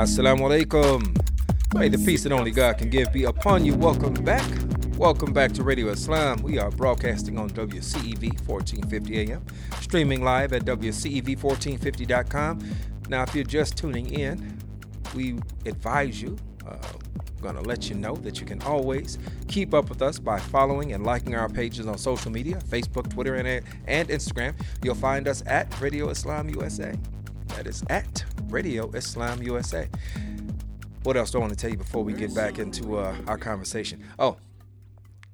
Assalamu alaikum. May the peace that only God can give be upon you. Welcome back. Welcome back to Radio Islam. We are broadcasting on WCEV 1450 AM, streaming live at WCEV1450.com. Now, if you're just tuning in, we advise you, uh, going to let you know that you can always keep up with us by following and liking our pages on social media Facebook, Twitter, and, and Instagram. You'll find us at Radio Islam USA. That is at Radio Islam USA. What else do I want to tell you before we get back into uh, our conversation? Oh,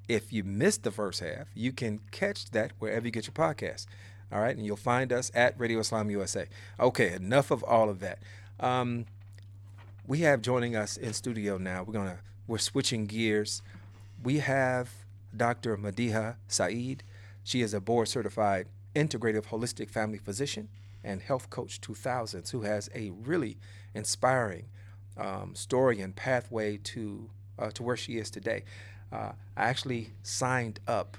if you missed the first half, you can catch that wherever you get your podcast. All right, and you'll find us at Radio Islam USA. Okay, enough of all of that. Um, we have joining us in studio now. We're gonna we're switching gears. We have Dr. Madiha Saeed. She is a board certified integrative holistic family physician and health coach 2000s who has a really inspiring um, story and pathway to uh, to where she is today. Uh, I actually signed up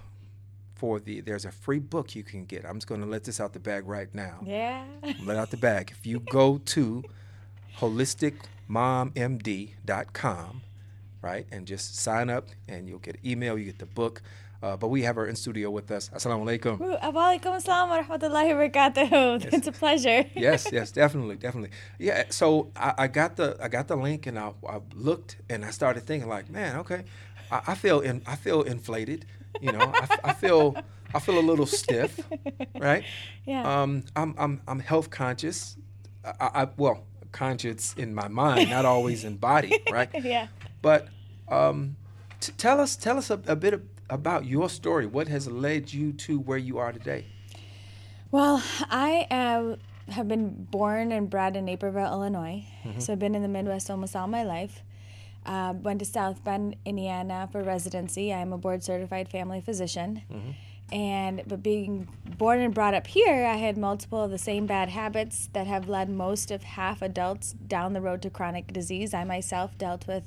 for the. There's a free book you can get. I'm just going to let this out the bag right now. Yeah. Let out the bag. If you go to holisticmommd.com, right, and just sign up, and you'll get an email. You get the book. Uh, but we have her in studio with us. Assalamu alaikum. Walaikum assalam wa rahmatullahi wa barakatuh. Yes. It's a pleasure. yes, yes, definitely, definitely. Yeah. So I, I got the I got the link and I, I looked and I started thinking like, man, okay, I, I feel in, I feel inflated. You know, I, I feel I feel a little stiff, right? Yeah. Um, I'm I'm I'm health conscious. I, I well conscious in my mind, not always in body, right? yeah. But um, t- tell us tell us a, a bit of, about your story. What has led you to where you are today? Well, I uh, have been born and bred in Naperville, Illinois. Mm-hmm. So I've been in the Midwest almost all my life. Uh, went to South Bend, Indiana for residency. I'm a board certified family physician. Mm-hmm. And but being born and brought up here, I had multiple of the same bad habits that have led most of half adults down the road to chronic disease. I myself dealt with,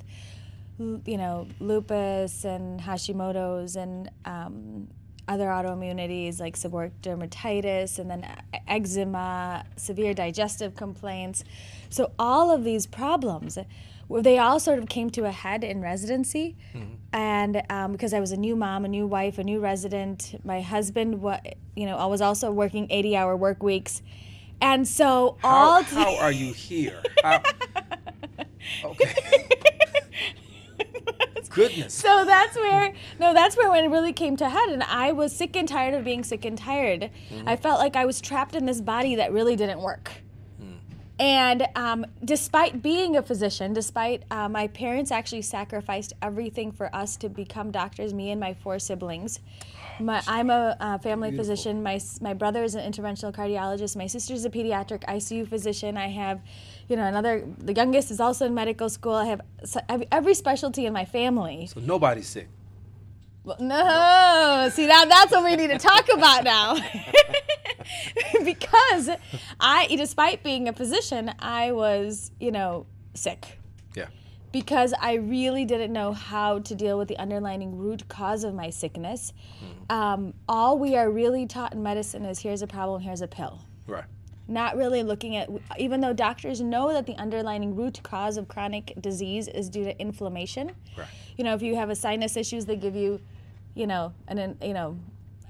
you know, lupus and Hashimoto's and um, other autoimmunities like seborrheic dermatitis and then eczema, severe digestive complaints. So all of these problems, they all sort of came to a head in residency. And um, because I was a new mom, a new wife, a new resident, my husband, wa- you know, I was also working 80-hour work weeks. And so all How, how are you here? How, okay. Goodness. so that's where no that's where when it really came to head and i was sick and tired of being sick and tired. I felt like i was trapped in this body that really didn't work. And um, despite being a physician despite uh, my parents actually sacrificed everything for us to become doctors me and my four siblings. My, i'm a uh, family Beautiful. physician. My, my brother is an interventional cardiologist. My sister's a pediatric icu physician. I have you know another the youngest is also in medical school i have, s- I have every specialty in my family So nobody's sick. well, No, see now that's what we need to talk about now. because I, despite being a physician, I was, you know, sick Yeah. because I really didn't know how to deal with the underlying root cause of my sickness. Um, all we are really taught in medicine is here's a problem, here's a pill. Right. Not really looking at, even though doctors know that the underlying root cause of chronic disease is due to inflammation. Right. You know, if you have a sinus issues, they give you, you know, an, you know,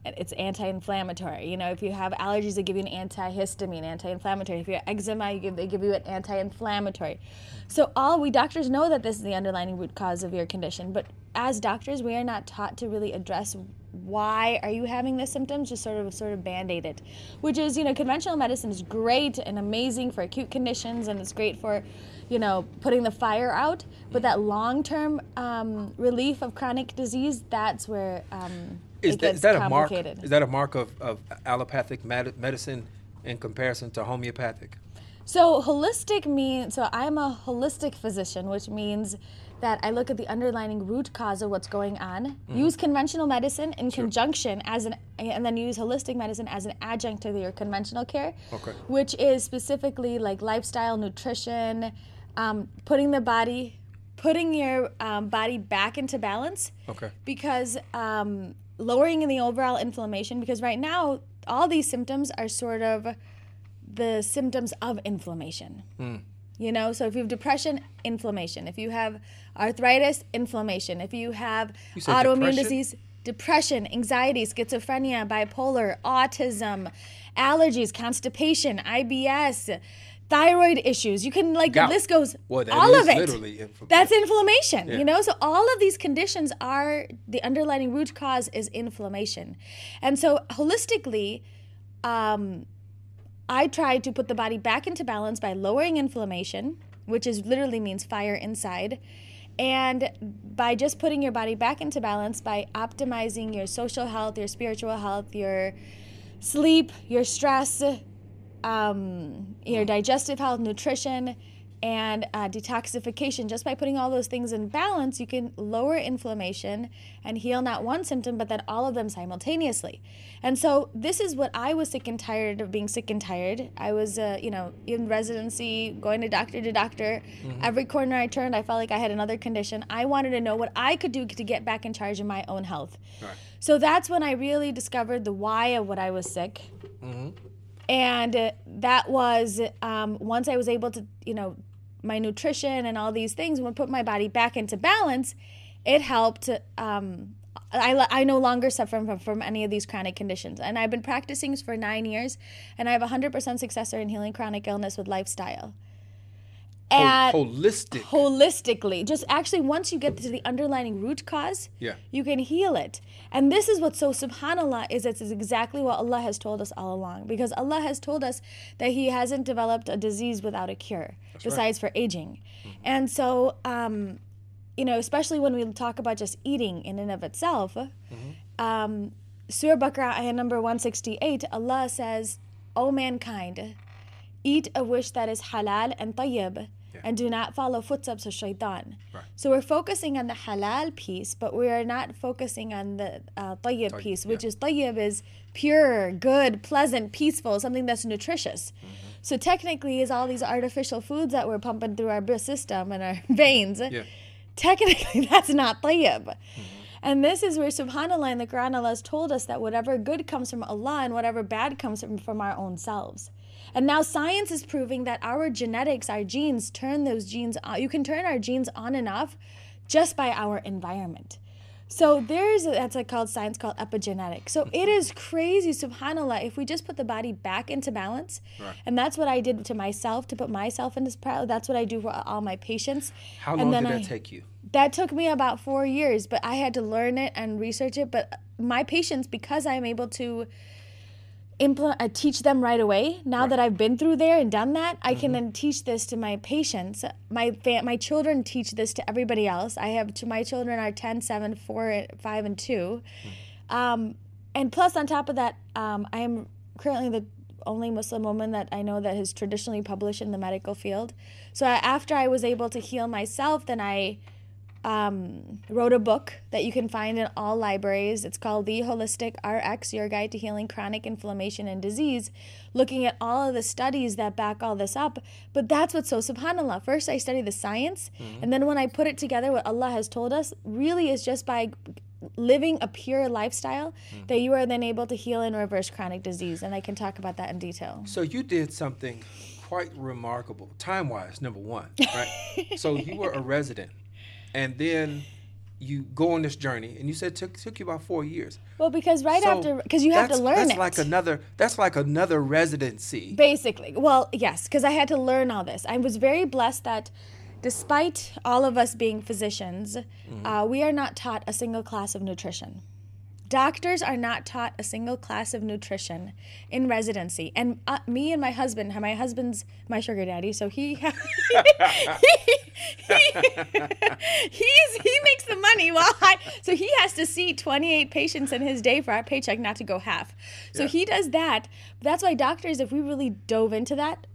it's anti-inflammatory. You know, if you have allergies, they give you an antihistamine, anti-inflammatory. If you have eczema, you give, they give you an anti-inflammatory. So all we doctors know that this is the underlying root cause of your condition, but as doctors, we are not taught to really address why are you having the symptoms just sort of sort of band-aid it which is you know conventional medicine is great and amazing for acute conditions and it's great for you know putting the fire out but that long-term um, relief of chronic disease that's where um, Is it that, gets is that a mark? complicated Is that a mark of, of allopathic med- medicine in comparison to homeopathic? So holistic means so I'm a holistic physician, which means that I look at the underlying root cause of what's going on, Mm-hmm. use conventional medicine in conjunction as an and then use holistic medicine as an adjunct to your conventional care, Okay. which is specifically like lifestyle, nutrition, um, putting the body, putting your um, body back into balance Okay. because um, lowering the overall inflammation because right now all these symptoms are sort of the symptoms of inflammation You know, so if you have depression, inflammation. If you have arthritis, inflammation. If you have You autoimmune depression? disease, depression, anxiety, schizophrenia, bipolar, autism, allergies, constipation, IBS, thyroid issues. You can like Gout. the list goes Well, all of it. inflammation. That's inflammation, Yeah. you know? So all of these conditions are the underlying root cause is inflammation. And so holistically, um, I try to put the body back into balance by lowering inflammation, which is literally means fire inside, and by just putting your body back into balance by optimizing your social health, your spiritual health, your sleep, your stress, um, your digestive health, nutrition, and uh, detoxification. Just by putting all those things in balance, you can lower inflammation and heal not one symptom, but then all of them simultaneously. And so, this is what I was sick and tired of being sick and tired. I was, uh, you know, in residency, going to doctor to doctor. Every corner I turned, I felt like I had another condition. I wanted to know what I could do to get back in charge of my own health. Right. So that's when I really discovered the why of what I was sick. And uh, that was um, once I was able to, you know, my nutrition and all these things, when put my body back into balance, it helped. Um, I, I no longer suffer from, from any of these chronic conditions. And I've been practicing for nine years, and I have 100% success rate in healing chronic illness with lifestyle. And holistic. holistically. Just actually once you get to the underlying root cause Yeah. you can heal it. And this is what's so subhanallah is it's exactly what allah has told us all along. Because allah has told us that he hasn't developed a disease without a cure besides for aging. And so um, you know especially when we talk about just eating in and of itself um, surah baqarah ayah number 168 allah says o mankind eat a wish that is halal and tayyib and do not follow footsteps of shaitan. Right. So we're focusing on the halal piece, but we are not focusing on the uh, tayyib piece, which yeah. is tayyib is pure, good, pleasant, peaceful, something that's nutritious. Mm-hmm. So technically, is all these artificial foods that we're pumping through our system and our veins. Yeah. Technically, that's not tayyib. And this is where subhanAllah in the Quran Allah has told us that whatever good comes from Allah and whatever bad comes from, from our own selves. And now science is proving that our genetics, our genes, turn those genes on. You can turn our genes on and off just by our environment. So there's a, that's like called science called epigenetics. So it is crazy, subhanallah, if we just put the body back into balance. Right. And that's what I did to myself to put myself into balance. That's what I do for all my patients. How And long then did that I- take you? that took me about four years, but I had to learn it and research it. But my patients, because I'm able to implement, uh, teach them right away. Now that I've been through there and done that, I can then teach this to my patients. My fa- my children teach this to everybody else. I have to my children are 10, 7, 4, 5, and 2. Um, and plus, on top of that, um, I am currently the only Muslim woman that I know that has traditionally published in the medical field. So after I was able to heal myself, then I um, wrote a book that you can find in all libraries. It's called The Holistic RX Your Guide to Healing Chronic Inflammation and Disease, looking at all of the studies that back all this up. But that's what's so subhanAllah. First, I study the science, and then when I put it together, what Allah has told us really is just by living a pure lifestyle that you are then able to heal and reverse chronic disease. And I can talk about that in detail. So you did something quite remarkable, time wise, number one, right? so you were a resident, and then you go on this journey, and you said it took took you about four years. Well, because right So after, because you have to learn That's it. like another. That's like another residency. Basically. Well, yes, because I had to learn all this. I was very blessed that despite all of us being physicians, uh, we are not taught a single class of nutrition. Doctors are not taught a single class of nutrition in residency. And uh, me and my husband, my husband's my sugar daddy, so he, he, he's he makes the money while I so he has to see 28 patients in his day for our paycheck not to go half. So Yeah. he does that. That's why doctors, if we really dove into that.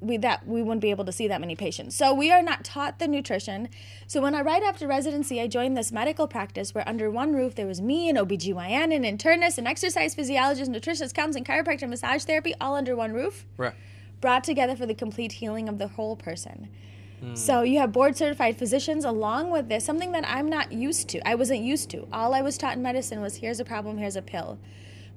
We that we wouldn't be able to see that many patients. So we are not taught the nutrition. So when I right after residency, I joined this medical practice where under one roof there was me, an OBGYN, and internist, and exercise physiologist, nutritionist, counseling, chiropractor, massage therapy, all under one roof, Right. brought together for the complete healing of the whole person. Hmm. So you have board certified physicians along with this, something that I'm not used to. I wasn't used to. All I was taught in medicine was here's a problem, here's a pill.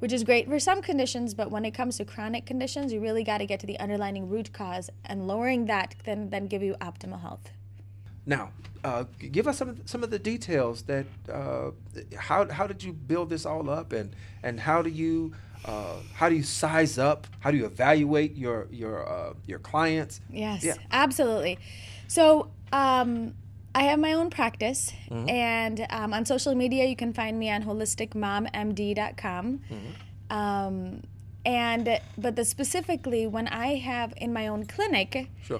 Which is great for some conditions, but when it comes to chronic conditions, you really got to get to the underlying root cause, and lowering that then then give you optimal health. Now, uh, give us some of the, some of the details that uh, how how did you build this all up, and and how do you uh, how do you size up? How do you evaluate your your uh, your clients? Yes, Yeah. absolutely. So um, I have my own practice, and um, on social media you can find me on holisticmommd.com. Um, and but the specifically when I have in my own clinic, Sure.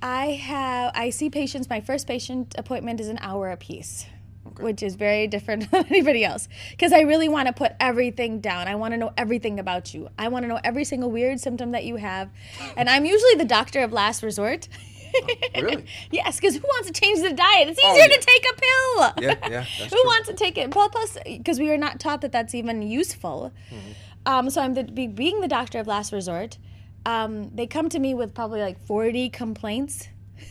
I have I see patients. My first patient appointment is an hour apiece, Okay. which is very different than anybody else. Because I really want to put everything down. I want to know everything about you. I want to know every single weird symptom that you have, and I'm usually the doctor of last resort. really? yes, because who wants to change the diet? It's Oh, easier yeah. to take a pill. Yeah, yeah, that's who true. wants to take it? Plus, plus, because we are not taught that that's even useful. Mm-hmm. Um, so I'm the, being the doctor of last resort. Um, they come to me with probably like 40 complaints.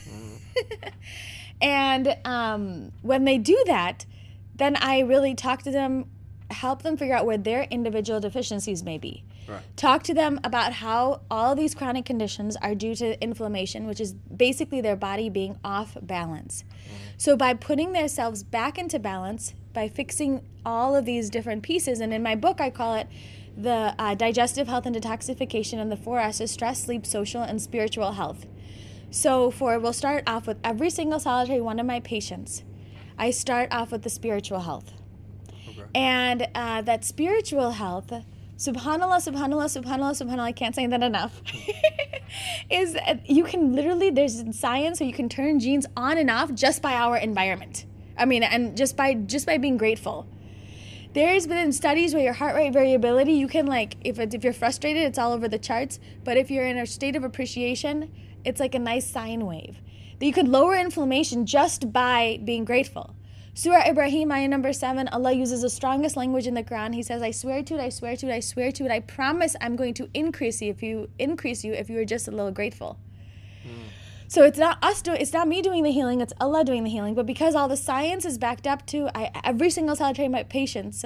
Mm-hmm. and um, when they do that, then I really talk to them, help them figure out where their individual deficiencies may be. Right. Talk to them about how all these chronic conditions are due to inflammation, which is basically their body being off balance. So, by putting themselves back into balance, by fixing all of these different pieces, and in my book, I call it the uh, digestive health and detoxification and the four S's stress, sleep, social, and spiritual health. So, for we'll start off with every single solitary one of my patients. I start off with the spiritual health. Okay. And uh, that spiritual health, subhanallah, subhanallah, subhanallah, subhanallah, I can't say that enough, is uh, you can literally, there's science, so you can turn genes on and off just by our environment. I mean, and just by just by being grateful. There's been studies where your heart rate variability, you can like, if, if you're frustrated, it's all over the charts. But if you're in a state of appreciation, it's like a nice sine wave. That you could lower inflammation just by being grateful. Surah Ibrahim, ayah number seven, Allah uses the strongest language in the Quran. He says, I swear to it, I swear to it, I swear to it, I promise I'm going to increase you if you increase you if you are just a little grateful. Hmm. So it's not us doing, it's not me doing the healing, it's Allah doing the healing. But because all the science is backed up to, I every single solitary my patients,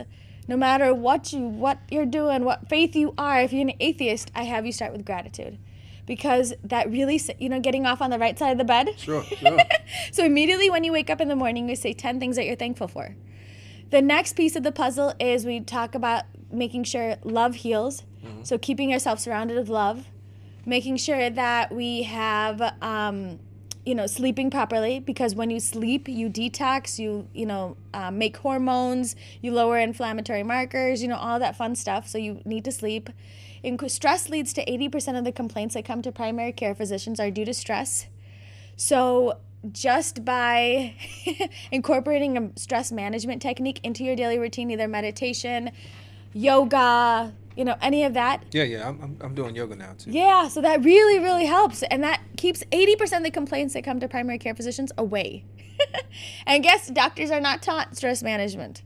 no matter what you what you're doing, what faith you are, if you're an atheist, I have you start with gratitude, because that really, you know, getting off on the right side of the bed. Sure, sure. so immediately when you wake up in the morning, you say ten things that you're thankful for. The next piece of the puzzle is we talk about making sure love heals. So keeping yourself surrounded with love, making sure that we have, um, you know, sleeping properly because when you sleep, you detox, you you know, um, make hormones, you lower inflammatory markers, you know, all that fun stuff. So you need to sleep. Stress leads to 80% of the complaints that come to primary care physicians are due to stress. So, just by incorporating a stress management technique into your daily routine, either meditation, yoga, you know, any of that, Yeah, yeah. I'm, I'm, I'm doing yoga now too. yeah, so that really, really helps. And that keeps 80% of the complaints that come to primary care physicians away. and guess doctors are not taught stress management.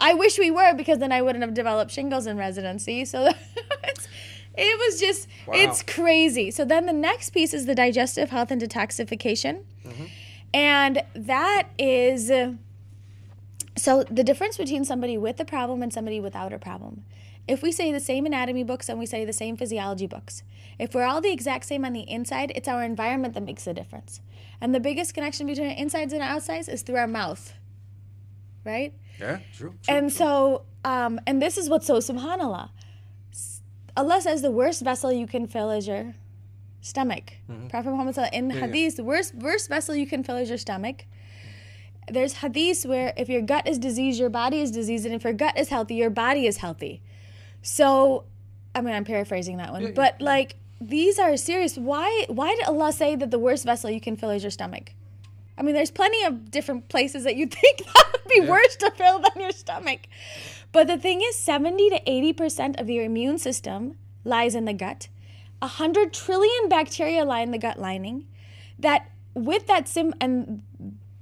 I wish we were because then I wouldn't have developed shingles in residency. So it was just, Wow. it's crazy. So then the next piece is the digestive health and detoxification. Mm-hmm. And that is. so the difference between somebody with a problem and somebody without a problem. If we say the same anatomy books and we say the same physiology books, if we're all the exact same on the inside, it's our environment that makes the difference. And the biggest connection between our insides and our outsides is through our mouth. Right? Yeah, true. true, And true. so, um, and this is what's so subhanAllah. Allah says the worst vessel you can fill is your stomach. Prophet Muhammad said in yeah. hadith, the worst worst vessel you can fill is your stomach. There's hadith where if your gut is diseased, your body is diseased, and if your gut is healthy, your body is healthy. So, I mean, I'm paraphrasing that one, Yeah, yeah, but like these are serious. Why? Why did Allah say that the worst vessel you can fill is your stomach? I mean, there's plenty of different places that you think that would be Yeah. worse to fill than your stomach. But the thing is, 70 to 80% of your immune system lies in the gut. 100 trillion bacteria lie in the gut lining. That with that sim and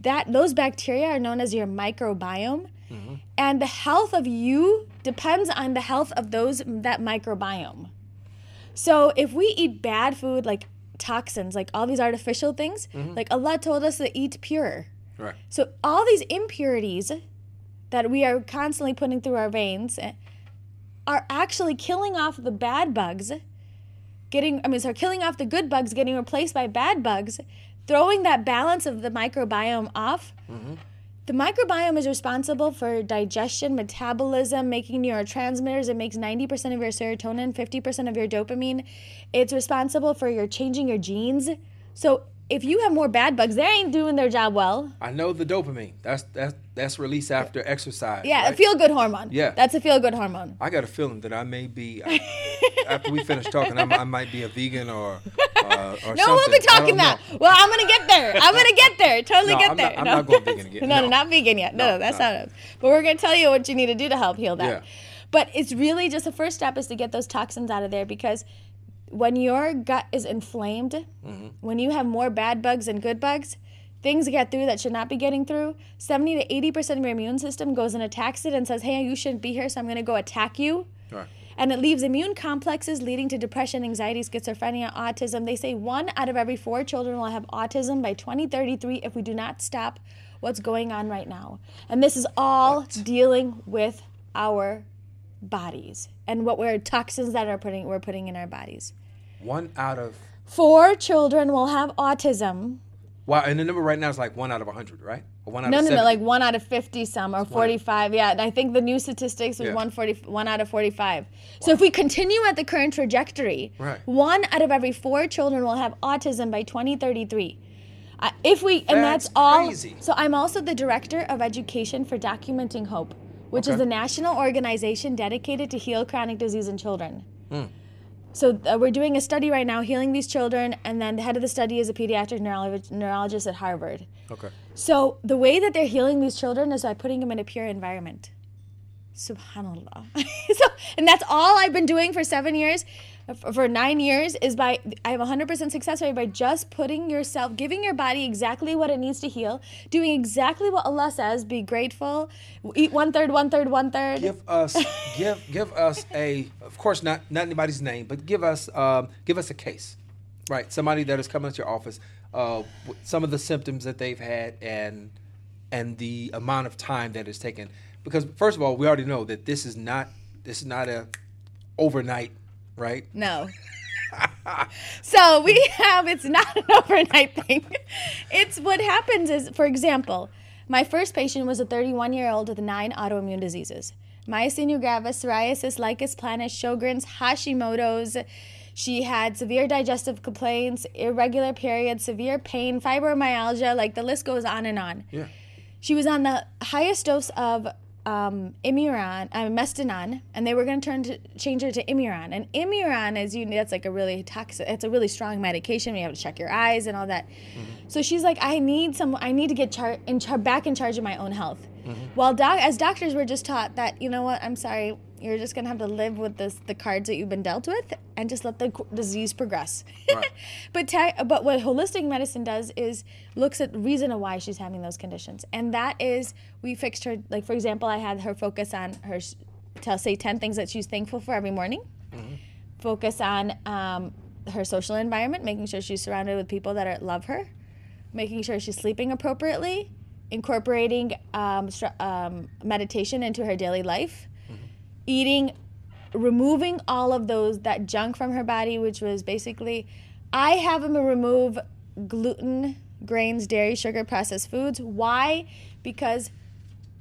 that those bacteria are known as your microbiome. Mm-hmm. And the health of you depends on the health of those that microbiome. So if we eat bad food like toxins, like all these artificial things, like Allah told us to eat pure. right. So all these impurities that we are constantly putting through our veins, eh, are actually killing off the bad bugs, getting, I mean, so killing off the good bugs, getting replaced by bad bugs, throwing that balance of the microbiome off. The microbiome is responsible for digestion, metabolism, making neurotransmitters. It makes 90% of your serotonin, 50% of your dopamine. It's responsible for your changing your genes. So if you have more bad bugs, they ain't doing their job well. I know the dopamine. That's that's that's released after exercise. Yeah, a feel good hormone. Yeah. That's a feel good hormone. I got a feeling that I may be after we finish talking. I'm, I might be a vegan or uh, or No, something. we'll be talking know. that. Well, I'm gonna get there. I'm gonna get there. Totally No, get I'm there. not- I'm no. not going vegan again. no, no, No. not vegan yet. No, No, that's no. not it. But we're gonna tell you what you need to do to help heal that. Yeah. But it's really just the first step is to get those toxins out of there because when your gut is inflamed, Mm-hmm. when you have more bad bugs and good bugs, things get through that should not be getting through. 70 to 80% of your immune system goes and attacks it and says, hey, you shouldn't be here, so I'm going to go attack you. Right. And it leaves immune complexes leading to depression, anxiety, schizophrenia, autism. They say one out of every four children will have autism by 2033 if we do not stop what's going on right now. And this is all dealing with our bodies and what we're toxins that are putting we're putting in our bodies. One out of Four children will have autism. wow, and the number right now is like one out of hundred, right? Or one out No, of no, 70. no, like one out of 50 some or 45. Yeah, and I think the new statistics was Yeah. 140, one out of 45. So if we continue at the current trajectory, Right. one out of every four children will have autism by 2033. Uh, if we, and that's, That's all. crazy. So I'm also the director of education for Documenting Hope, which is a national organization dedicated to heal chronic disease in children. Hmm. So uh, we're doing a study right now, healing these children, and then the head of the study is a pediatric neurolog- neurologist at Harvard. Okay. So the way that they're healing these children is by putting them in a pure environment. Subhanallah. so, and that's all I've been doing for seven years, for nine years, is by I have hundred percent success rate by just putting yourself, giving your body exactly what it needs to heal, doing exactly what Allah says. Be grateful. Eat one third, one third, one third. Give us give give us a of course not not anybody's name, but give us um, give us a case, right? Somebody that is coming to your office, uh, some of the symptoms that they've had and and the amount of time that it's taken. Because first of all, we already know that this is not this is not a overnight, right? No. so we have it's not an overnight thing. It's what happens is, for example, my first patient was a 31 year old with nine autoimmune diseases myasthenia gravis, psoriasis, lichen planus, Sjogren's, Hashimoto's. She had severe digestive complaints, irregular periods, severe pain, fibromyalgia, like the list goes on and on. Yeah. She was on the highest dose of um, Imuran, uh, Mestinon, and they were going to turn to change her to Imuran. And Imuran is you know, that's like a really toxic. It's a really strong medication. You have to check your eyes and all that. So she's like, I need some. I need to get char- in char- back in charge of my own health. Well, doc- as doctors, we're just taught that you know what? I'm sorry. You're just gonna have to live with this, the cards that you've been dealt with, and just let the disease progress. Right. but but what holistic medicine does is looks at the reason of why she's having those conditions, and that is we fixed her. Like for example, I had her focus on her, tell say ten things that she's thankful for every morning. Focus on um, her social environment, making sure she's surrounded with people that are, love her, making sure she's sleeping appropriately, incorporating um, str- um, meditation into her daily life, eating, removing all of those that junk from her body, which was basically, I have them remove gluten, grains, dairy, sugar, processed foods. Why? Because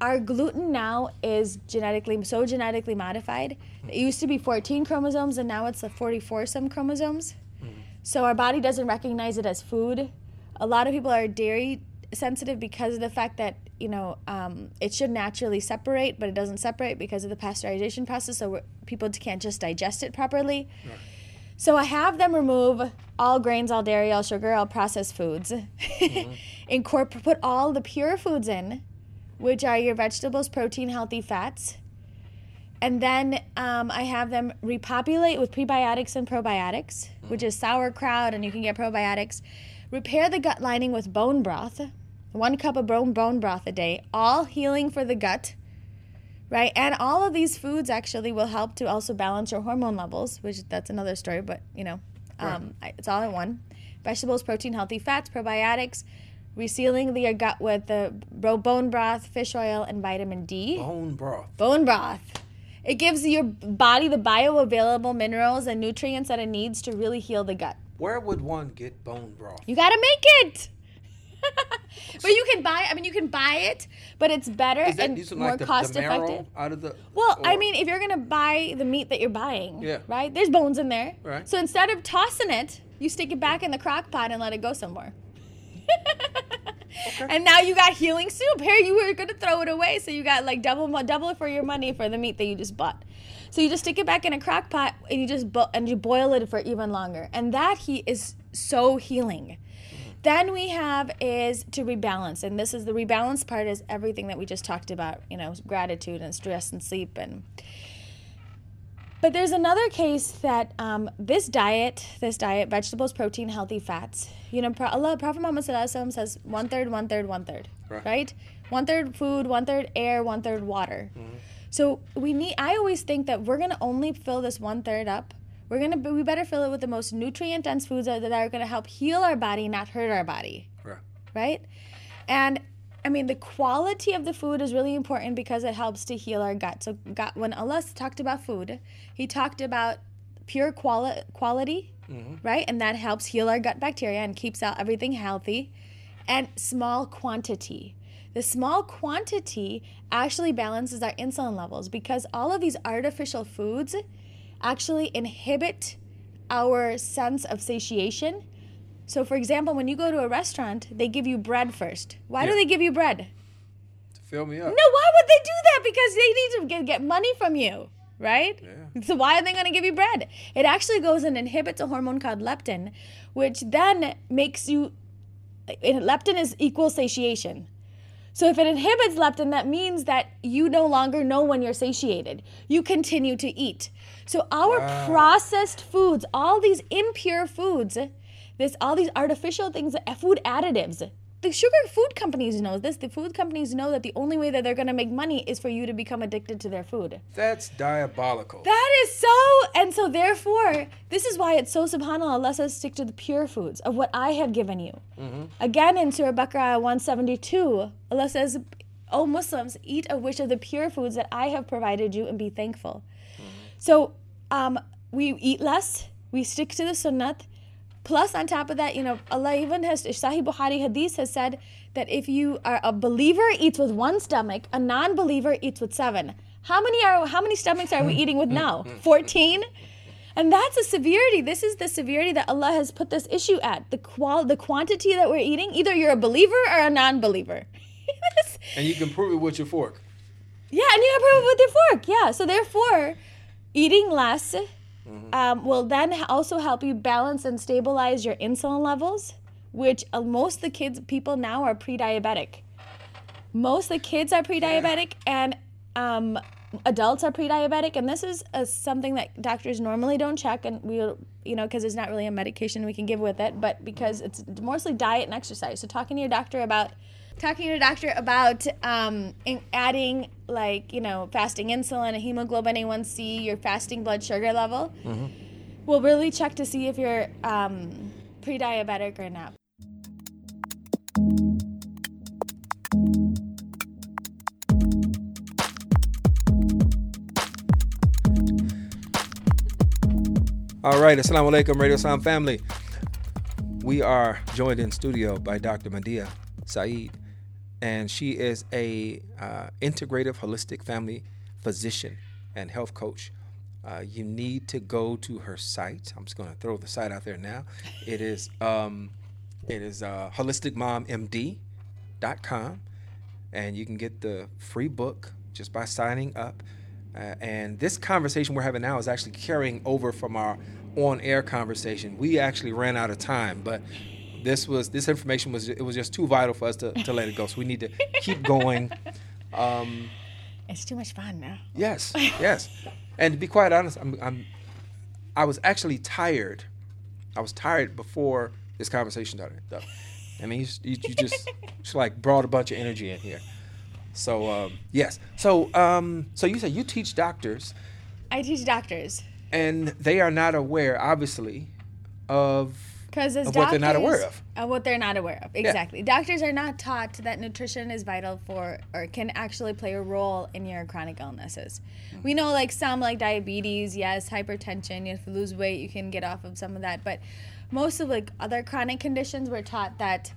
our gluten now is genetically so genetically modified. It used to be 14 chromosomes and now it's the 44 some chromosomes. Mm-hmm. So our body doesn't recognize it as food. A lot of people are dairy sensitive because of the fact that you know um, it should naturally separate, but it doesn't separate because of the pasteurization process. So people can't just digest it properly. So I have them remove all grains, all dairy, all sugar, all processed foods. Incorporate put all the pure foods in, which are your vegetables, protein, healthy fats. And then um, I have them repopulate with prebiotics and probiotics, which is sauerkraut, and you can get probiotics. Repair the gut lining with bone broth, one cup of bone, bone broth a day, all healing for the gut, right? And all of these foods actually will help to also balance your hormone levels, which that's another story, but you know, um, I it's all in one. Vegetables, protein, healthy fats, probiotics, resealing your gut with the bro- bone broth, fish oil, and vitamin D Bone broth. bone broth. It gives your body the bioavailable minerals and nutrients that it needs to really heal the gut. Where would one get bone broth? You got to make it. But you can buy. I mean, you can buy it, but it's better that and more like the, cost the effective. out of the? Well, I mean, if you're gonna buy the meat that you're buying, Yeah. right? There's bones in there. Right. So instead of tossing it, you stick it back in the crock pot and let it go somewhere. And now you got healing soup. Here you were gonna throw it away, so you got like double double for your money for the meat that you just bought. So you just stick it back in a crock pot and you just bo- and you boil it for even longer, and that heat is so healing. Then we have is to rebalance, and this is the rebalance part is everything that we just talked about, you know, gratitude and stress and sleep and. But there's another case that um, this diet, this diet, vegetables, protein, healthy fats. You know, Allah, Prophet Muhammad Sallallahu Alaihi Wasallam says one third, one third, one third, Right. right? One third food, one third air, one third water. So we need. I always think that we're gonna only fill this one third up. We're gonna. We better fill it with the most nutrient dense foods that, are gonna help heal our body, not hurt our body Right. right? And I mean, the quality of the food is really important because it helps to heal our gut. So, gut, when Allah talked about food, He talked about pure quali- quality, mm-hmm. right? And that helps heal our gut bacteria and keeps out everything healthy, and small quantity. The small quantity actually balances our insulin levels because all of these artificial foods actually inhibit our sense of satiation. So, for example, when you go to a restaurant, they give you bread first. Why Yeah. do they give you bread? To fill me up. No, why would they do that? Because they need to get, get money from you, right? Yeah. So why are they going to give you bread? It actually goes and inhibits a hormone called leptin, which then makes you. Leptin is equal satiation. So if it inhibits leptin, that means that you no longer know when you're satiated. You continue to eat. So our Wow. processed foods, all these impure foods, this all these artificial things, uh, food additives. The sugar food companies know this. The food companies know that the only way that they're going to make money is for you to become addicted to their food. That's diabolical. That is so, and so therefore, this is why it's so subhanAllah, let us stick to the pure foods of what I have given you. Again, in Surah Baqarah 172, Allah says, O Muslims, eat of which of the pure foods that I have provided you and be thankful. So um, we eat less, we stick to the sunnat. Plus, on top of that, you know, Allah even has, Sahih Bukhari Hadith has said that if you are a believer eats with one stomach, a non-believer eats with seven. How many are how many stomachs are we hmm. eating with hmm. now? Hmm. 14? And that's a severity. This is the severity that Allah has put this issue at. The qual the quantity that we're eating, either you're a believer or a non-believer. And you can prove it with your fork. Yeah, and you can prove it with your fork. Yeah. So therefore, eating less um, will then also help you balance and stabilize your insulin levels, which uh, most of the kids, people now are pre-diabetic. Most of the kids are pre-diabetic, and um, adults are pre-diabetic, and this is uh, something that doctors normally don't check, and we, you know, because there's not really a medication we can give with it, but because it's mostly diet and exercise. So talking to your doctor about talking to your doctor about um, in adding like you know fasting insulin, a hemoglobin A1C, your fasting blood sugar level, will really check to see if you're um, pre-diabetic or not. All right, Assalamu alaikum, Radio Sound family. We are joined in studio by Dr. Madiha Saeed, and she is a uh, integrative holistic family physician and health coach. Uh, you need to go to her site. I'm just going to throw the site out there now. It is um, it is uh, holisticmommd.com, and you can get the free book just by signing up. Uh, and this conversation we're having now is actually carrying over from our on-air conversation. We actually ran out of time, but this was this information was it was just too vital for us to, to let it go. So we need to keep going. Um, It's too much fun now. yes, yes. And to be quite honest, I'm, I'm I was actually tired. I was tired before this conversation started. Though. I mean, you, you, you just just like brought a bunch of energy in here. So um, yes. So um, so you said you teach doctors, I teach doctors. and they are not aware, obviously, of Because as Of what they're not aware doctors- of. uh, what they're not aware of, exactly. Doctors are not taught that nutrition is vital for, or can actually play a role in your chronic illnesses. We know, like some, like diabetes, yes, hypertension. If you lose weight, you can get off of some of that. But most of like other chronic conditions, we're taught that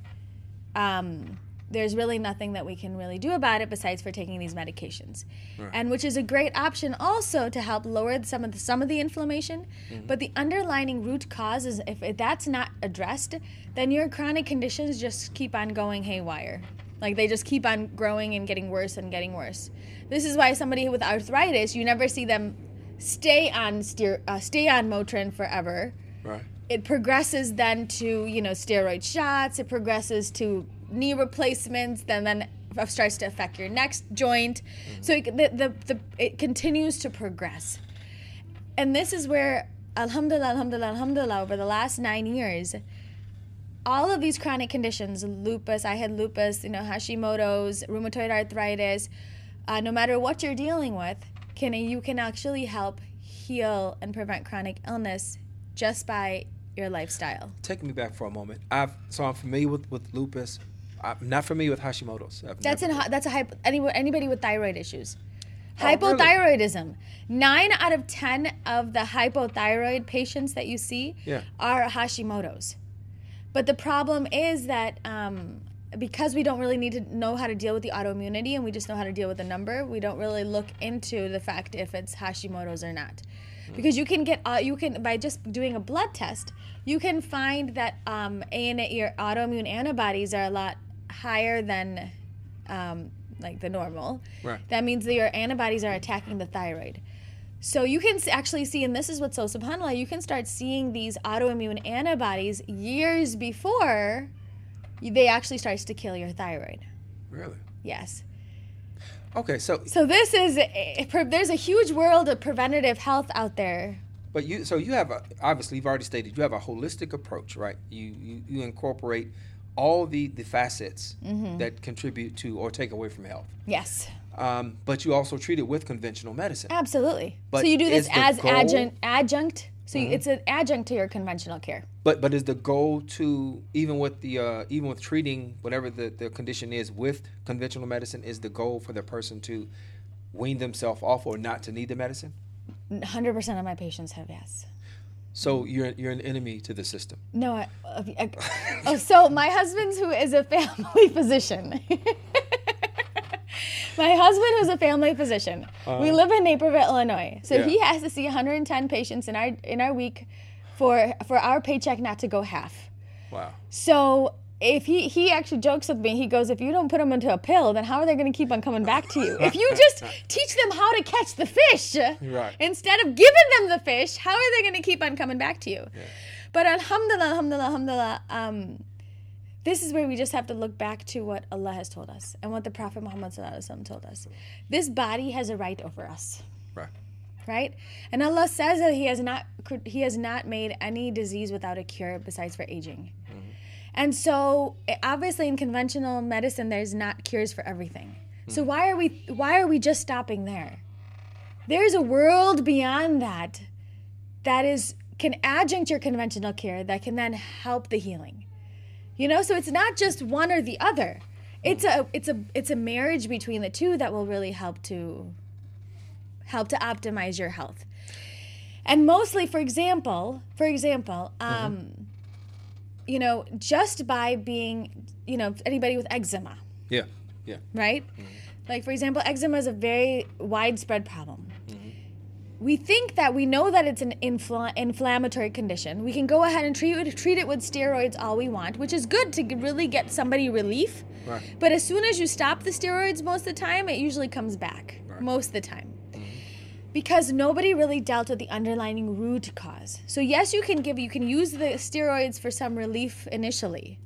um, there's really nothing that we can really do about it besides for taking these medications, and which is a great option also to help lower some of the, some of the inflammation. But the underlying root cause is if it- that's not addressed, then your chronic conditions just keep on going haywire. Like they just keep on growing and getting worse and getting worse. This is why somebody with arthritis, you never see them stay on steer, uh, stay on Motrin forever Right. it progresses then to you know steroid shots it progresses to knee replacements then then starts to affect your next joint so it, the, the, the, it continues to progress and this is where alhamdulillah alhamdulillah alhamdulillah over the last nine years all of these chronic conditions lupus i had lupus you know hashimoto's rheumatoid arthritis uh, no matter what you're dealing with can you can actually help heal and prevent chronic illness just by your lifestyle Take me back for a moment. I've so I'm familiar with, with lupus. I'm not familiar with Hashimoto's. I've that's an that's a hypo, any, anybody with thyroid issues Oh, really? hypothyroidism nine out of ten of the hypothyroid patients that you see Yeah. are hashimoto's but the problem is that um, because we don't really need to know how to deal with the autoimmunity and we just know how to deal with the number we don't really look into the fact if it's hashimoto's or not because you can get uh, you can by just doing a blood test you can find that um, and your autoimmune antibodies are a lot higher than um, like the normal Right. that means that your antibodies are attacking the thyroid so you can actually see, and this is what's so subhanAllah, you can start seeing these autoimmune antibodies years before they actually starts to kill your thyroid. Really? Yes. Okay, so So this is, a- there's a huge world of preventative health out there. but you so you have a obviously you've already stated you have a holistic approach, right? You you, you incorporate all the the facets Mm-hmm. that contribute to or take away from health. Yes, Um, but you also treat it with conventional medicine. absolutely. But so you do this as goal- Mm-hmm. adjunct, adjunct. So you, it's an adjunct to your conventional care. But but is the goal to even with the uh, even with treating whatever the, the condition is with conventional medicine is the goal for the person to wean themselves off or not to need the medicine? 100% of my patients have yes. So you're you're an enemy to the system. No, I, I, oh, so my husband's who is a family physician. my husband who's a family physician. Uh, we live in Naperville, Illinois. So. Yeah. he has to see 110 patients in our in our week for for our paycheck not to go half. Wow. So if he he actually jokes with me, he goes, if you don't put them into a pill, then how are they going to keep on coming back to you? If you just teach them how to catch the fish Right. instead of giving them the fish, how are they going to keep on coming back to you? But alhamdulillah, alhamdulillah, alhamdulillah, um, this is where we just have to look back to what Allah has told us and what the Prophet Muhammad sallallahu alaihi wasallam told us. This body has a right over us Right. right? And Allah says that He has not He has not made any disease without a cure besides for aging. And so, eh, obviously, in conventional medicine, there's not cures for everything. So why are we why are we just stopping there? There's a world beyond that that is can adjunct your conventional care that can then help the healing. You know, so it's not just one or the other. It's a it's a it's a marriage between the two that will really help to help to optimize your health. And mostly, for example, for example, um, you know, just by being, you know, anybody with eczema, Yeah. Yeah. right? Mm-hmm. Like, for example, eczema is a very widespread problem. Mm-hmm. We think that we know that it's an infl- inflammatory condition. We can go ahead and treat it, treat it with steroids all we want, which is good to really get somebody relief. Right. But as soon as you stop the steroids, most of the time, it usually comes back. Right. Most of the time. Because nobody really dealt with the underlying root cause. So, yes, you can give, you can use the steroids for some relief initially,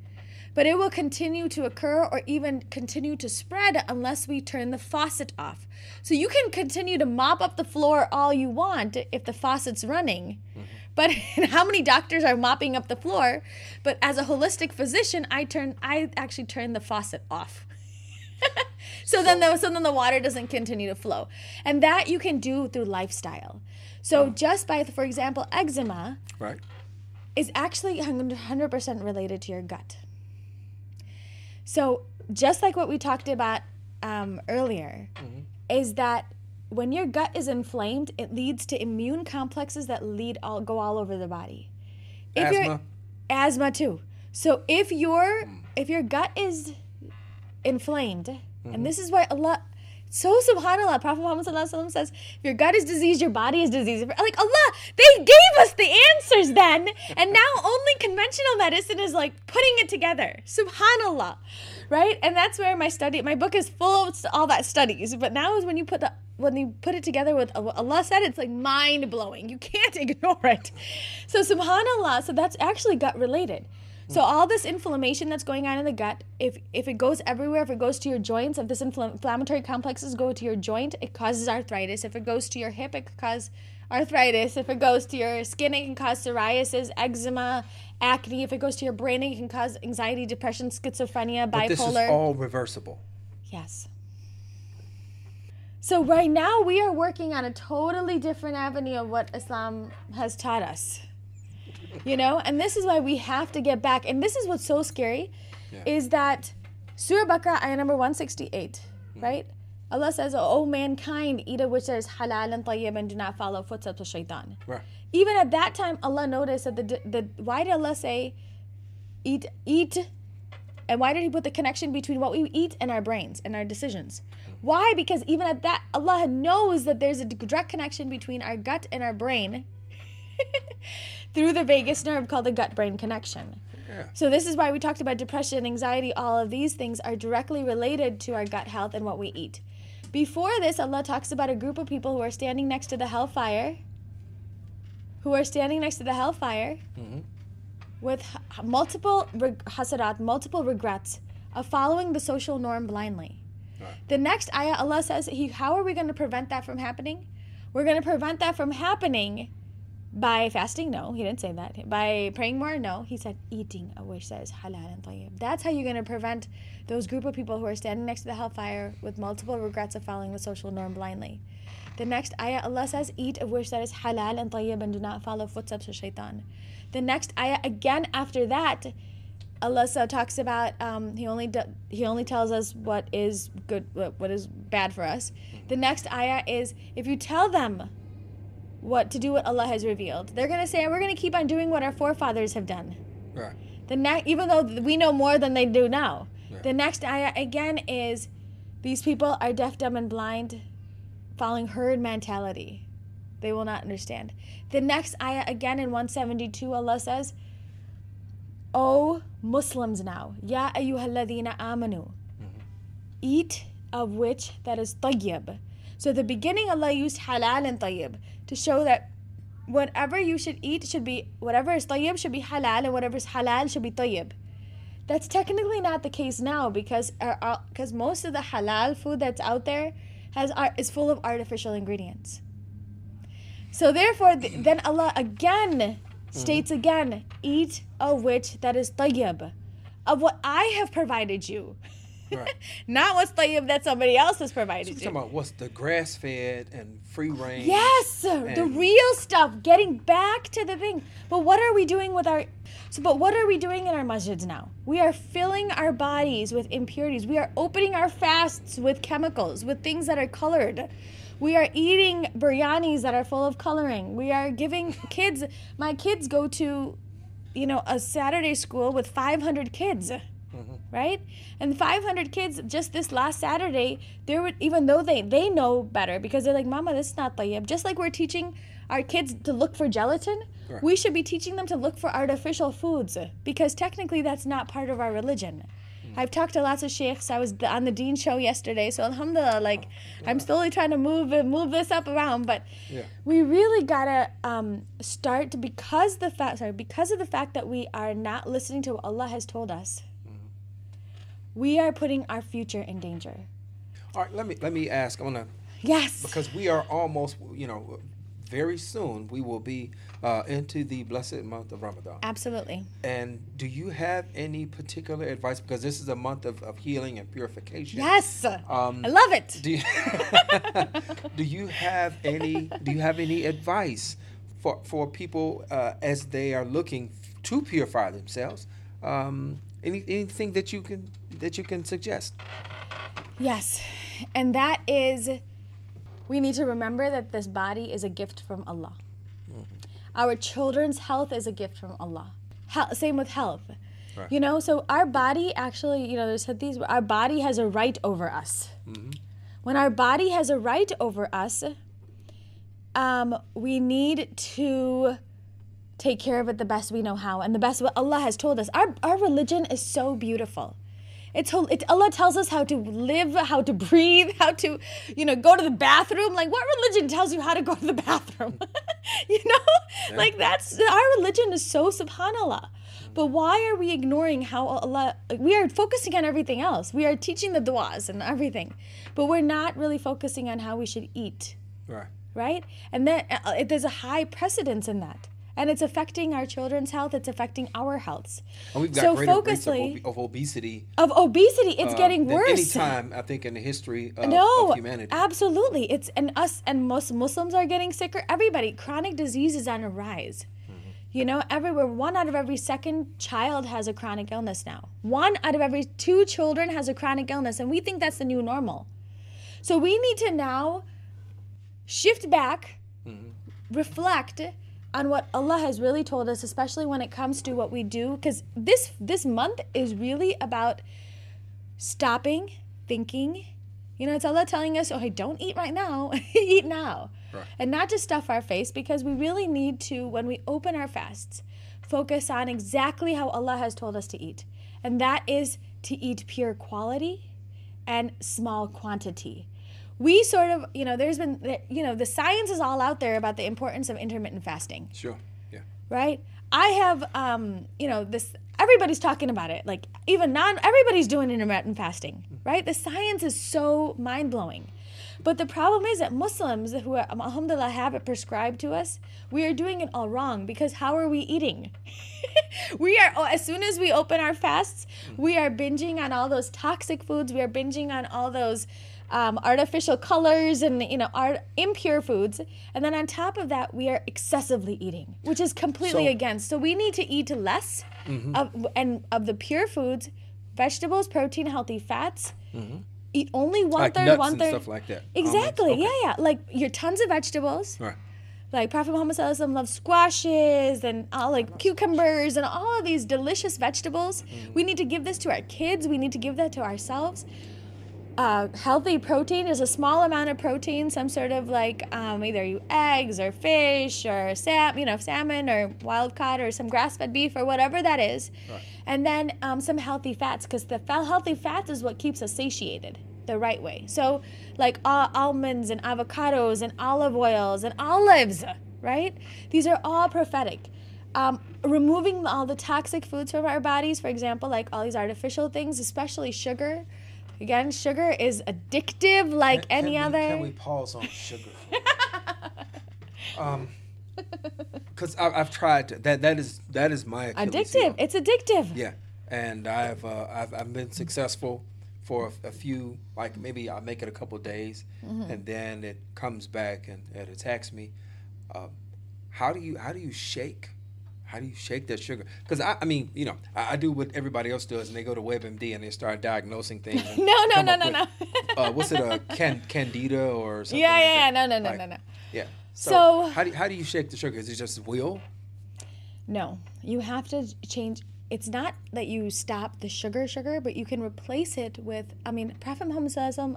but it will continue to occur or even continue to spread unless we turn the faucet off. So, you can continue to mop up the floor all you want if the faucet's running. Mm-hmm. But how many doctors are mopping up the floor? But as a holistic physician, I turn I actually turn the faucet off. so, then the so then the water doesn't continue to flow. And that you can do through lifestyle. So just by for example, eczema, Right. is actually 100% related to your gut. So, just like what we talked about um, earlier, is that when your gut is inflamed, it leads to immune complexes that lead all go all over the body. If Asthma? asthma too. So if your if your gut is inflamed, and mm-hmm. this is why Allah so subhanallah, Prophet Muhammad Sallallahu Alaihi Wasallam says, if your gut is diseased, your body is diseased. Like Allah, they gave us the answers then, and now only conventional medicine is like putting it together. Subhanallah. Right? And that's where my study my book is full of all that studies. But now is when you put the when you put it together with uh, what Allah said, it's like mind blowing. You can't ignore it. So subhanallah, so that's actually gut related. So all this inflammation that's going on in the gut, if if it goes everywhere, if it goes to your joints, if this infl- inflammatory complexes go to your joint, it causes arthritis. If it goes to your hip, it could cause arthritis. If it goes to your skin, it can cause psoriasis, eczema, acne. If it goes to your brain, it can cause anxiety, depression, schizophrenia, bipolar. But this is all reversible. Yes. So right now we are working on a totally different avenue of what Islam has taught us. You know, and this is why we have to get back. And this is what's so scary Yeah. is that Surah Baqarah ayah number 168, hmm. right? Allah says, "O mankind, eat of which there is halal and tayyib and do not follow footsteps of shaitan." Right. Even at that time, Allah noticed that the the why did Allah say, "Eat eat," and why did He put the connection between what we eat and our brains and our decisions? Hmm. Why? Because even at that, Allah knows that there's a direct connection between our gut and our brain through the vagus nerve called the gut-brain connection. Yeah. So this is why we talked about depression, anxiety, all of these things are directly related to our gut health and what we eat. Before this, Allah talks about a group of people who are standing next to the hellfire, who are standing next to the hellfire mm-hmm. with multiple reg- hasarat, multiple regrets of following the social norm blindly. Right. The next ayah, Allah says, he, How are we going to prevent that from happening? We're going to prevent that from happening by fasting. No, he didn't say that. By praying more. No, he said eating a wish that is halal and tayyib. That's how you're going to prevent those group of people who are standing next to the hellfire with multiple regrets of following the social norm blindly. The next ayah, Allah says, eat a wish that is halal and tayyib and do not follow footsteps of shaitan. The next ayah, again after that, Allah talks about um, he only do, he only tells us what is good, what, what is bad for us. The next ayah is if you tell them what to do, what Allah has revealed, they're gonna say we're gonna keep on doing what our forefathers have done. Right. The next, even though we know more than they do now. Yeah. The next ayah again is these people are deaf, dumb, and blind, following herd mentality. They will not understand. The next ayah again in 172, Allah says, O Muslims now, Ya ayyuhalladhina amanu, mm-hmm. eat of which that is tayyib. So the beginning Allah used halal and tayyib to show that whatever you should eat should be whatever is tayyib should be halal and whatever is halal should be tayyib. That's technically not the case now because uh, uh, because most of the halal food that's out there has is full of artificial ingredients. So therefore, th- then Allah again states again, eat of which that is tayyib, of what I have provided you. Right. Not what's tayyib that somebody else has provided So you. talking about what's the grass fed and free range. Yes, the real stuff. Getting back to the thing. But what are we doing with our? So, but what are we doing in our masjids now? We are filling our bodies with impurities. We are opening our fasts with chemicals, with things that are colored. We are eating biryanis that are full of coloring. We are giving kids. My kids go to, you know, a Saturday school with 500 kids right? And 500 kids just this last Saturday, they were even though they they know better because they're like, "Mama, this is not tayyib." Just like we're teaching our kids to look for gelatin, Right. we should be teaching them to look for artificial foods because technically that's not part of our religion. I've talked to lots of sheikhs. I was on the Deen show yesterday, so alhamdulillah, like I'm slowly trying to move move this up around, but Yeah. we really gotta um, start because the fact sorry because of the fact that we are not listening to what Allah has told us. We are putting our future in danger. All right. Let me let me ask. I'm gonna Yes. because we are almost you know very soon we will be uh, into the blessed month of Ramadan. Absolutely. And do you have any particular advice because this is a month of, of healing and purification? Yes. Um, I love it. Do you, do you have any do you have any advice for for people uh, as they are looking to purify themselves. Um, any, anything that you can that you can suggest? Yes. And that is, we need to remember that this body is a gift from Allah. Our children's health is a gift from Allah. Hel- same with health. Right. You know, so our body actually, you know, there's these, our body has a right over us. When our body has a right over us, um, we need to take care of it the best we know how and the best what Allah has told us. Our, our religion is so beautiful. It's it, Allah tells us how to live, how to breathe, how to, you know, go to the bathroom. Like, what religion tells you how to go to the bathroom? you know, like that's our religion is so subhanallah. But why are we ignoring how Allah? We are focusing on everything else. We are teaching the du'as and everything, but we're not really focusing on how we should eat, Right. right? And then uh, there's a high precedence in that. And it's affecting our children's health. It's affecting our healths. And we've got so greater rates of, focusly of obesity of obesity, it's uh, getting worse. any time I think in the history of, no, of humanity. absolutely. It's and us and most Muslims are getting sicker. Everybody, chronic disease is on a rise. Mm-hmm. You know, everywhere, one out of every second child has a chronic illness now. One out of every two children has a chronic illness, and we think that's the new normal. So we need to now shift back, reflect on what Allah has really told us, especially when it comes to what we do, because this this month is really about stopping, thinking. You know, it's Allah telling us, "Oh, hey, don't eat right now. eat now." Right. And not just stuff our face because we really need to when we open our fasts, focus on exactly how Allah has told us to eat. And that is to eat pure quality and small quantity. We sort of, you know, there's been you know, the science is all out there about the importance of intermittent fasting Sure. Yeah. right? I have, um, you know, this. Everybody's talking about it. Like even non, everybody's doing intermittent fasting, right? The science is so mind blowing. But the problem is that Muslims who, are, alhamdulillah, have it prescribed to us, we are doing it all wrong because how are we eating? we are, as soon as we open our fasts, we are binging on all those toxic foods. We are binging on all those um, artificial colors and you know art, impure foods and then on top of that we are excessively eating which is completely So- against so we need to eat less mm-hmm. of and of the pure foods vegetables protein healthy fats mm-hmm. eat only one Like third one and stuff like that. exactly okay. yeah yeah like your tons of vegetables Right. like Prophet Muhammad Sallallahu Alaihi Wasallam loves squashes and all like cucumbers and all of these delicious vegetables. Mm-hmm. We need to give this to our kids. We need to give that to ourselves. Uh, healthy protein is a small amount of protein, some sort of like um, either you eggs or fish or sam, you know, salmon or wild caught or some grass-fed beef or whatever that is, and then um, some healthy fats because the healthy fats is what keeps us satiated the right way. So, like uh, almonds and avocados and olive oils and olives, right? These are all prophetic. Um, removing all the toxic foods from our bodies, for example, like all these artificial things, especially sugar. Again, sugar is addictive like Can- any can we- other. Can we pause on sugar? um, because I've tried to, that. That is that is my Achilles heel. addictive. It's addictive. Yeah, and I've uh, I've I've been successful for a, a few, like maybe I'll make it a couple days, Mm-hmm. and then it comes back and it attacks me. Um, how do you how do you shake? How do you shake that sugar? Because I, I mean, you know, I, I do what everybody else does, and they go to WebMD and they start diagnosing things. No, no, no, no, with, no. uh, what's it, a can, candida or something? Yeah, like yeah, that? No, no, no, Like, no, no. Yeah. So, So- how do you, how do you shake the sugar? Is it just will? No, you have to change. It's not that you stop the sugar, sugar, but you can replace it with. I mean, Prophet Muhammad Alaihi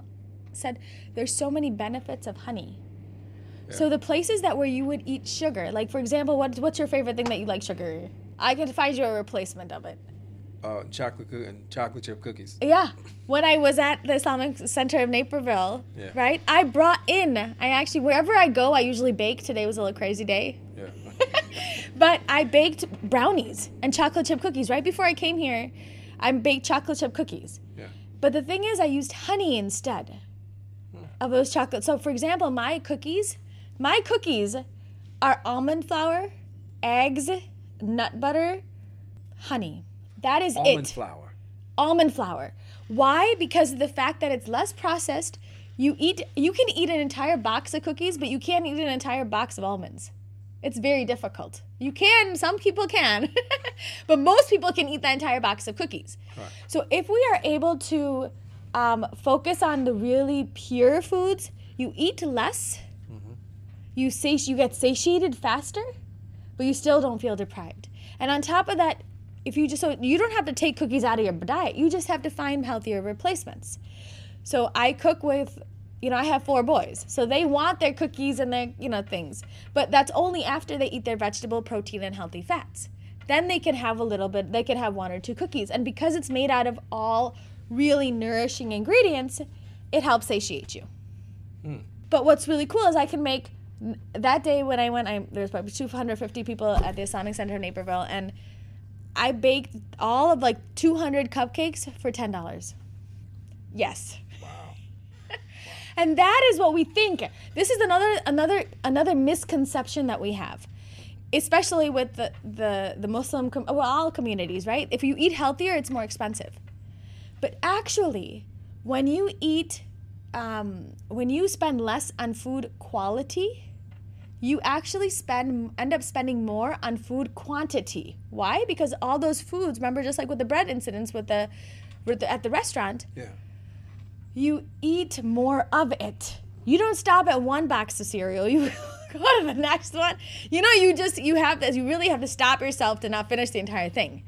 said there's so many benefits of honey. So the places that where you would eat sugar, like for example, what, what's your favorite thing that you like sugar? I can find you a replacement of it. Uh, chocolate and chocolate chip cookies. Yeah. When I was at the Islamic Center of Naperville, Yeah. right? I brought in, I actually, wherever I go, I usually bake. Today was a little crazy day. Yeah. but I baked brownies and chocolate chip cookies right before I came here. I baked chocolate chip cookies. yeah. But the thing is, I used honey instead of those chocolates. So, for example, my cookies, my cookies are almond flour, eggs, nut butter, honey. That is Almond it. Almond flour. Almond flour. Why? Because of the fact that it's less processed. You eat. You can eat an entire box of cookies, but you can't eat an entire box of almonds. It's very difficult. You can, some people can, but most people can eat the entire box of cookies. Right. So if we are able to um, focus on the really pure foods, you eat less, you sati- you get satiated faster, but you still don't feel deprived. And on top of that, if you just so you don't have to take cookies out of your diet, you just have to find healthier replacements. So I cook with you know, I have four boys. So they want their cookies and their, you know, things. But that's only after they eat their vegetable protein and healthy fats. Then they can have a little bit, they can have one or two cookies. And because it's made out of all really nourishing ingredients, it helps satiate you. Hmm. But what's really cool is I can make that day when I went, I there was probably 250 people at the Islamic Center in Naperville, and I baked all of like 200 cupcakes for ten dollars. Yes. Wow. And that is what we think. This is another another another misconception that we have, especially with the the the Muslim com- well all communities, right? If you eat healthier, it's more expensive. But actually, when you eat, um, when you spend less on food quality, you actually spend end up spending more on food quantity. Why? Because all those foods, remember, just like with the bread incidents with the, with the at the restaurant, Yeah. you eat more of it. You don't stop at one box of cereal. You go to the next one. You know, you just you have to you really have to stop yourself to not finish the entire thing.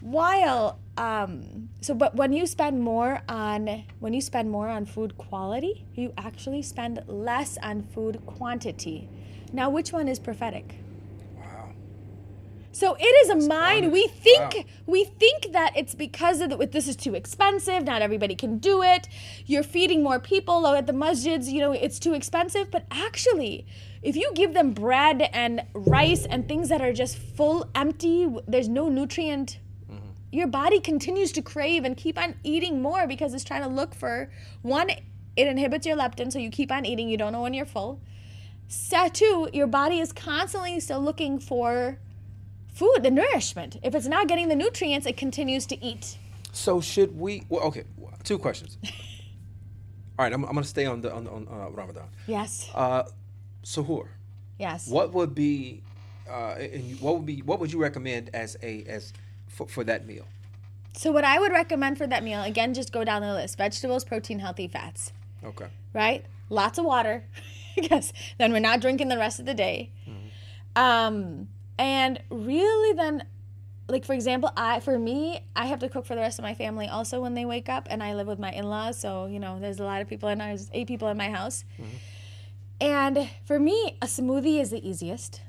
While um so but when you spend more on when you spend more on food quality, you actually spend less on food quantity. Now which one is prophetic? Wow. So it is a mind. We think Wow. we think that it's because of the, this is too expensive. Not everybody can do it. You're feeding more people oh, at the masjids. You know it's too expensive. But actually, if you give them bread and rice and things that are just full empty, there's no nutrient. Your body continues to crave and keep on eating more because it's trying to look for one. It inhibits your leptin, so you keep on eating. You don't know when you're full. Set two, your body is constantly still looking for food, the nourishment. If it's not getting the nutrients, it continues to eat. So should we? Well, okay. Two questions. All right, I'm, I'm gonna stay on the on, on uh, Ramadan. Yes. Uh, suhoor. Yes. What would be, uh, and what would be, what would you recommend as a as for, for that meal? So what I would recommend for that meal, again, just go down the list: vegetables, protein, healthy fats. Okay. Right? Lots of water, because then we're not drinking the rest of the day. Um, and really, then, like for example, I for me, I have to cook for the rest of my family also when they wake up, and I live with my in-laws, so you know, there's a lot of people in there's eight people in my house. Mhm. And for me, a smoothie is the easiest,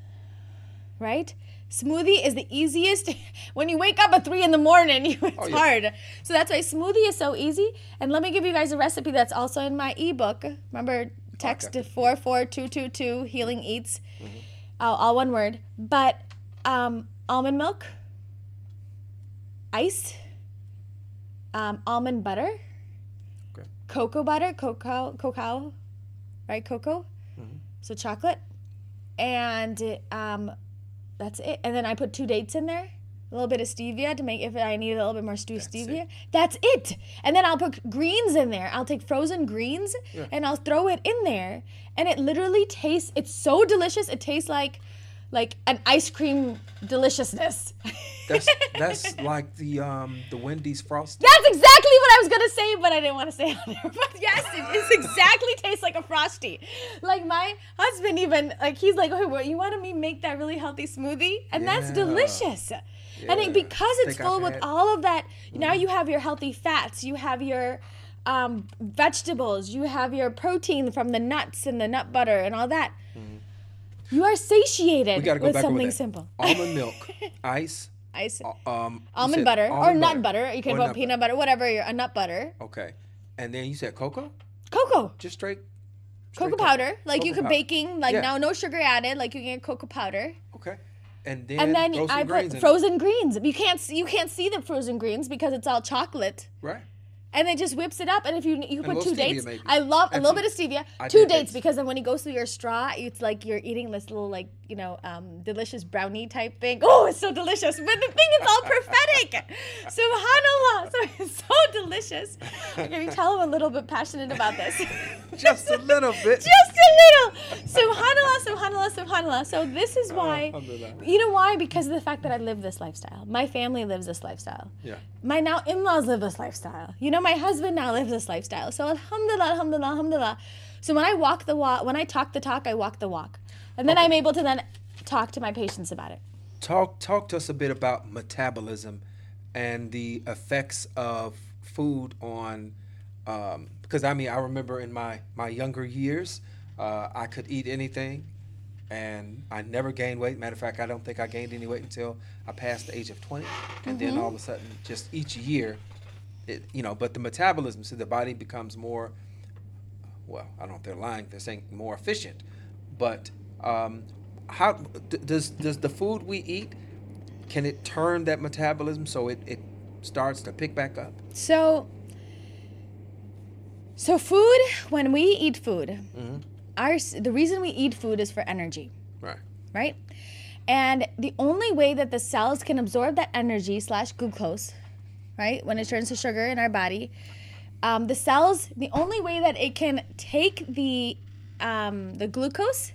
right? Smoothie is the easiest. When you wake up at three in the morning, you, it's yeah. hard. So that's why smoothie is so easy. And let me give you guys a recipe that's also in my ebook. Remember, text Okay. to 44222 Healing Eats, all, all one word. But um, almond milk, ice, um, almond butter, Okay. cocoa butter, cocoa, cocoa, right? Cocoa, so chocolate, and um, that's it. And then I put two dates in there, a little bit of stevia to make if I need a little bit more stew stevia. That's it. And then I'll put greens in there. I'll take frozen greens and I'll throw it in there, and it literally tastes. It's so delicious. It tastes like like an ice cream deliciousness. That's that's like the um the Wendy's frosting. That's exactly what I was gonna say, but I didn't want to say it on there. But yes, it is exactly tastes like a frosty. Like my husband even like he's like, "Oh, what, you want me make that really healthy smoothie?" And that's Yeah. delicious. And it, because it's I've full with had- all of that, now you have your healthy fats, you have your um, vegetables, you have your protein from the nuts and the nut butter and all that. You are satiated. We gotta go with back something simple. Almond milk, ice, Ice, uh, um, almond butter or almond nut butter. You can Or put peanut butter, whatever. Your a nut butter, Okay, and then you said cocoa, cocoa. just straight. cocoa powder like you Cocoa could powder. baking like Yeah. now no sugar added like you can get cocoa powder Okay, and then and then i put frozen greens you can't see you can't see the frozen greens because it's all chocolate Right. And it just whips it up and if you you put two dates maybe. i love a little bit of stevia I two dates dates. because then when it goes through your straw it's like you're eating this little like you know um, delicious brownie type thing oh it's so delicious but the thing is all prophetic subhanallah so it's so delicious can you tell i'm a little bit passionate about this Just a little bit. just a little. Subhanallah, subhanallah, subhanallah. So this is why. You know why? Because of the fact that I live this lifestyle. My family lives this lifestyle. Yeah. My now in-laws live this lifestyle. You know, my husband now lives this lifestyle. So alhamdulillah, alhamdulillah, alhamdulillah. So when I walk the walk, when I talk the talk, I walk the walk, and then Okay. I'm able to then talk to my patients about it. Talk talk to us a bit about metabolism and the effects of food on um, because I mean I remember in my my younger years uh, I could eat anything and I never gained weight. Matter of fact, I don't think I gained any weight until I passed the age of 20. And then all of a sudden, just each year, it, you know, but the metabolism, so the body becomes more, well, I don't know if they're lying, they're saying more efficient. But um, how d- does does the food we eat can it turn that metabolism so it, it starts to pick back up? So, so food. When we eat food, our the reason we eat food is for energy. Right. right? And the only way that the cells can absorb that energy slash glucose, right, when it turns to sugar in our body, um, the cells, the only way that it can take the um, the glucose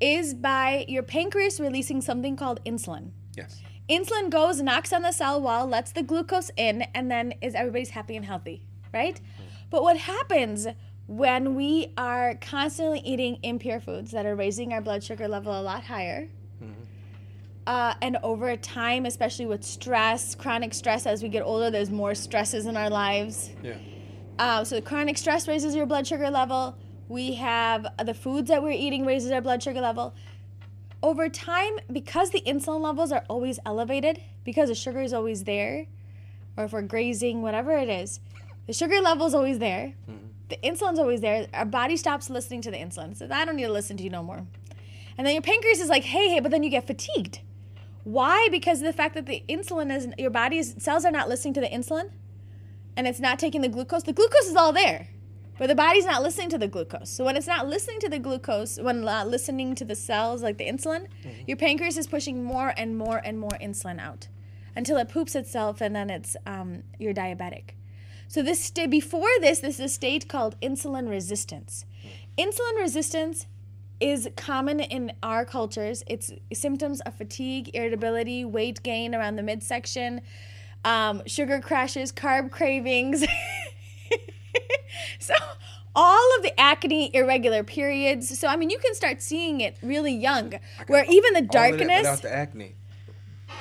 is by your pancreas releasing something called insulin. Yes. Insulin goes, knocks on the cell wall, lets the glucose in, and then is everybody's happy and healthy, right? But what happens when we are constantly eating impure foods that are raising our blood sugar level a lot higher? Uh, and over time, especially with stress, chronic stress, as we get older, there's more stresses in our lives. Yeah. Uh, so chronic stress raises your blood sugar level. We have the foods that we're eating raises our blood sugar level. Over time, because the insulin levels are always elevated, because the sugar is always there, or if we're grazing, whatever it is, the sugar level is always there. The insulin's always there. Our body stops listening to the insulin. Says, I don't need to listen to you no more. And then your pancreas is like, hey, hey, but then you get fatigued. Why? Because of the fact that the insulin is, your body's cells are not listening to the insulin and it's not taking the glucose. The glucose is all there, but the body's not listening to the glucose. So when it's not listening to the glucose, when not listening to the cells like the insulin, your pancreas is pushing more and more and more insulin out until it poops itself, and then it's um, you're diabetic. So this sta- before this, this is a state called insulin resistance. Insulin resistance is common in our cultures. It's symptoms of fatigue, irritability, weight gain around the midsection, um, sugar crashes, carb cravings. so, all of the acne, irregular periods. So, I mean, you can start seeing it really young, where even the All of that darkness, the acne.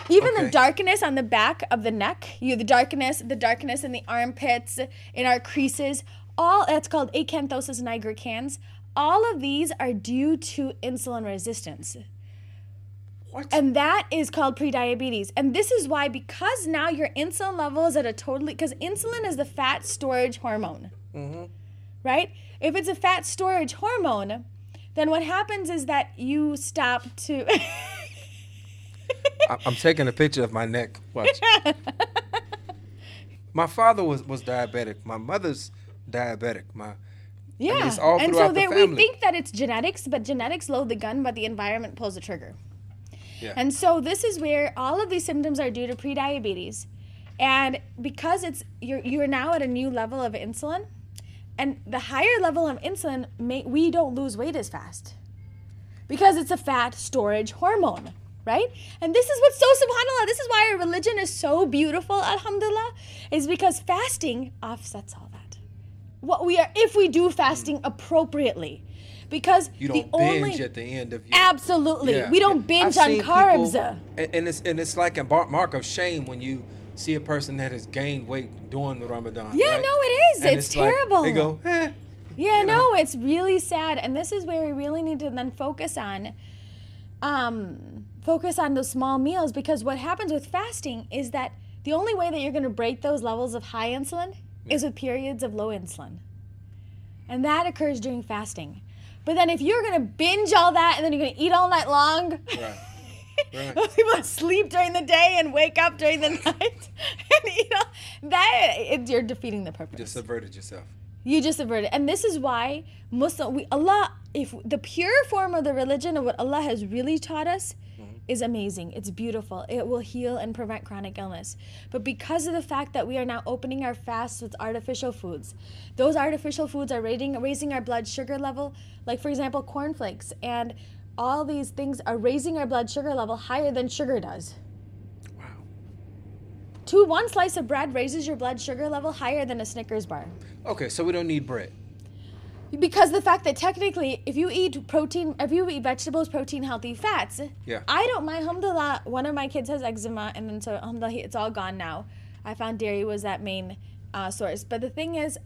even okay. the darkness on the back of the neck, you the darkness, the darkness in the armpits, in our creases, all that's called acanthosis nigricans. All of these are due to insulin resistance. What? And that is called prediabetes. And this is why, because now your insulin level is at a totally, because insulin is the fat storage hormone, mm-hmm. right? If it's a fat storage hormone, then what happens is that you stop to. I'm taking a picture of my neck. Watch. my father was, was diabetic. My mother's diabetic. My Yeah. and so throughout the there, we think that it's genetics, but genetics load the gun, but the environment pulls the trigger. yeah. And so this is where all of these symptoms are due to prediabetes. And because it's you're you're now at a new level of insulin, and the higher level of insulin, may, we don't lose weight as fast. Because it's a fat storage hormone, right? And this is what's so subhanAllah. This is why our religion is so beautiful, alhamdulillah, is because fasting offsets all. What we are if we do fasting appropriately. Because you the don't only binge at the end of your Absolutely. Yeah. We don't I've binge on seen carbs. people- and, and it's and it's like a mark of shame when you see a person that has gained weight during the Ramadan. Yeah, right? no, it is. And It's like, terrible. they go, eh. Yeah, you know. no, it's really sad, and this is where we really need to then focus on, um, focus on those small meals because what happens with fasting is that the only way that you're going to break those levels of high insulin is with periods of low insulin, and that occurs during fasting. But then if you're going to binge all that and then you're going to eat all night long. Right. Right. Most people sleep during the day and wake up during the night, and you know that it, you're defeating the purpose. You just subverted yourself. You just subverted, and this is why Muslim we Allah. If the pure form of the religion of what Allah has really taught us is amazing, it's beautiful. It will heal and prevent chronic illness. But because of the fact that we are now opening our fasts with artificial foods, those artificial foods are raising raising our blood sugar level. Like for example, cornflakes and all these things are raising our blood sugar level higher than sugar does. Wow. Two one slice of bread raises your blood sugar level higher than a Snickers bar. Okay, so we don't need bread. Because the fact that technically, if you eat protein, if you eat vegetables, protein, healthy fats, Yeah. I don't mind. Alhamdulillah, one of my kids has eczema, and then so alhamdulillah, it's all gone now. I found dairy was that main uh, source. But the thing is,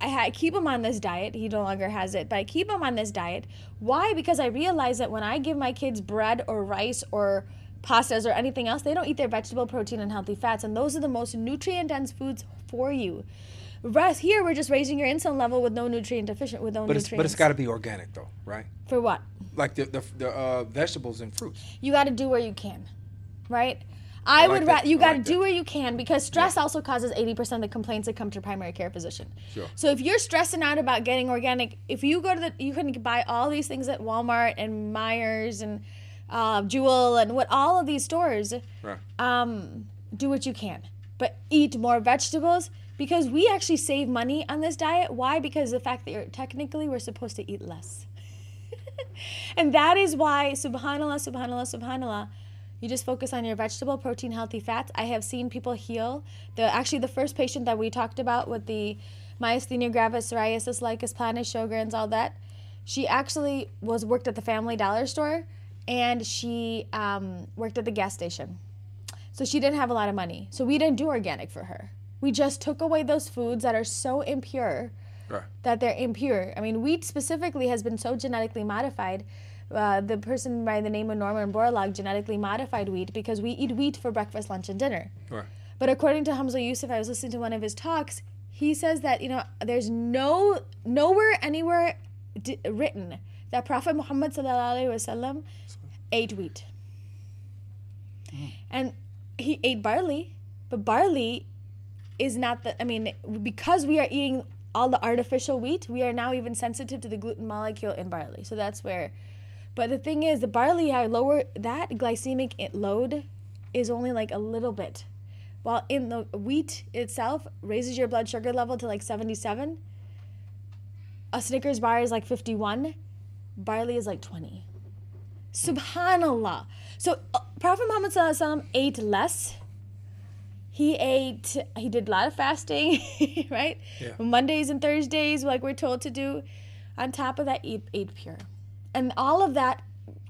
I, ha- I keep him on this diet. He no longer has it, but I keep him on this diet. Why? Because I realize that when I give my kids bread or rice or pastas or anything else, they don't eat their vegetable protein and healthy fats, and those are the most nutrient dense foods for you. Rest here, we're just raising your insulin level with no nutrient deficient, with no But it's but it's got to be organic though, right? for what? Like the the, the uh, vegetables and fruits. You got to do where you can, right? I, like would that. ra- you got to like do that. where you can because stress also causes 80% of the complaints that come to primary care physician. Sure. So if you're stressing out about getting organic, if you go to the you can buy all these things at Walmart and Meijer and uh, Jewel and what all of these stores, Right. um, do what you can, but eat more vegetables because we actually save money on this diet. Why? Because the fact that you're technically we're supposed to eat less. and that is why subhanallah subhanallah subhanallah you just focus on your vegetable protein healthy fats i have seen people heal the actually the first patient that we talked about with the myasthenia gravis psoriasis lichen planus sjogren's all that she actually was worked at the family dollar store and she um, worked at the gas station so she didn't have a lot of money so we didn't do organic for her we just took away those foods that are so impure Right. that they're impure. I mean, wheat specifically has been so genetically modified. Uh, the person by the name of Norman Borlaug genetically modified wheat because we eat wheat for breakfast, lunch, and dinner. Right. But according to Hamza Yusuf, I was listening to one of his talks. He says that you know there's no nowhere anywhere d- written that Prophet Muhammad wasallam ate wheat, and he ate barley, but barley is not the. I mean, because we are eating all the artificial wheat, we are now even sensitive to the gluten molecule in barley. So that's where. But the thing is, the barley I lower that glycemic load is only like a little bit, while in the wheat itself raises your blood sugar level to like seventy seven. A Snickers bar is like fifty one, barley is like twenty. Subhanallah. So uh, Prophet Muhammad ate less he ate he did a lot of fasting right Yeah. mondays and thursdays like we're told to do on top of that eat ate pure and all of that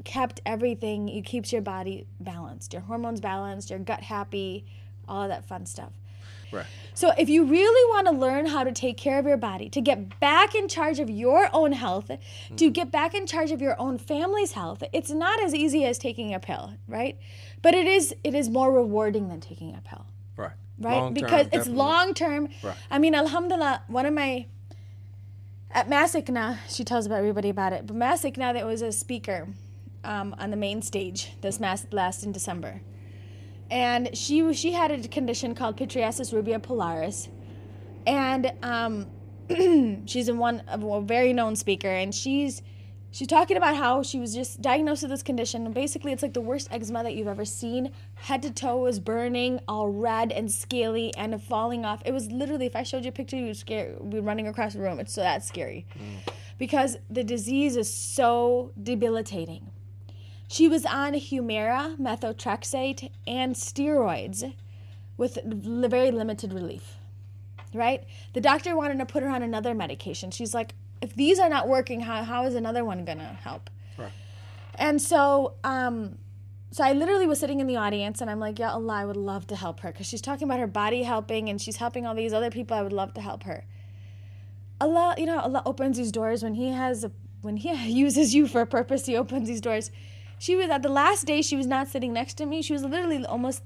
kept everything it keeps your body balanced your hormones balanced your gut happy all of that fun stuff Right. so if you really want to learn how to take care of your body, to get back in charge of your own health, to mm-hmm. get back in charge of your own family's health, it's not as easy as taking a pill, right? But it is it is more rewarding than taking a pill, Right. Long-term, because it's definitely. long term. Right. I mean, alhamdulillah, one of my at Masikna, she tells about everybody about it. But Masikna, that was a speaker um, on the main stage this mas- last in December, and she she had a condition called pityriasis rubra pilaris, and um, she's in one of a very known speaker, and she's she's talking about how she was just diagnosed with this condition. Basically, it's like the worst eczema that you've ever seen. Head to toe was burning, all red and scaly, and falling off. It was literally, if I showed you a picture, you would scare, be running across the room. It's so that scary, because the disease is so debilitating. She was on Humira, methotrexate, and steroids with very limited relief. Right? The doctor wanted to put her on another medication. She's like, if these are not working, how, how is another one going to help? Right. And so, um, so I literally was sitting in the audience and I'm like, yeah, Allah, I would love to help her because she's talking about her body helping and she's helping all these other people. I would love to help her. Allah, you know, Allah opens these doors when He has, a, when He uses you for a purpose. He opens these doors. She was at the last day. She was not sitting next to me. She was literally almost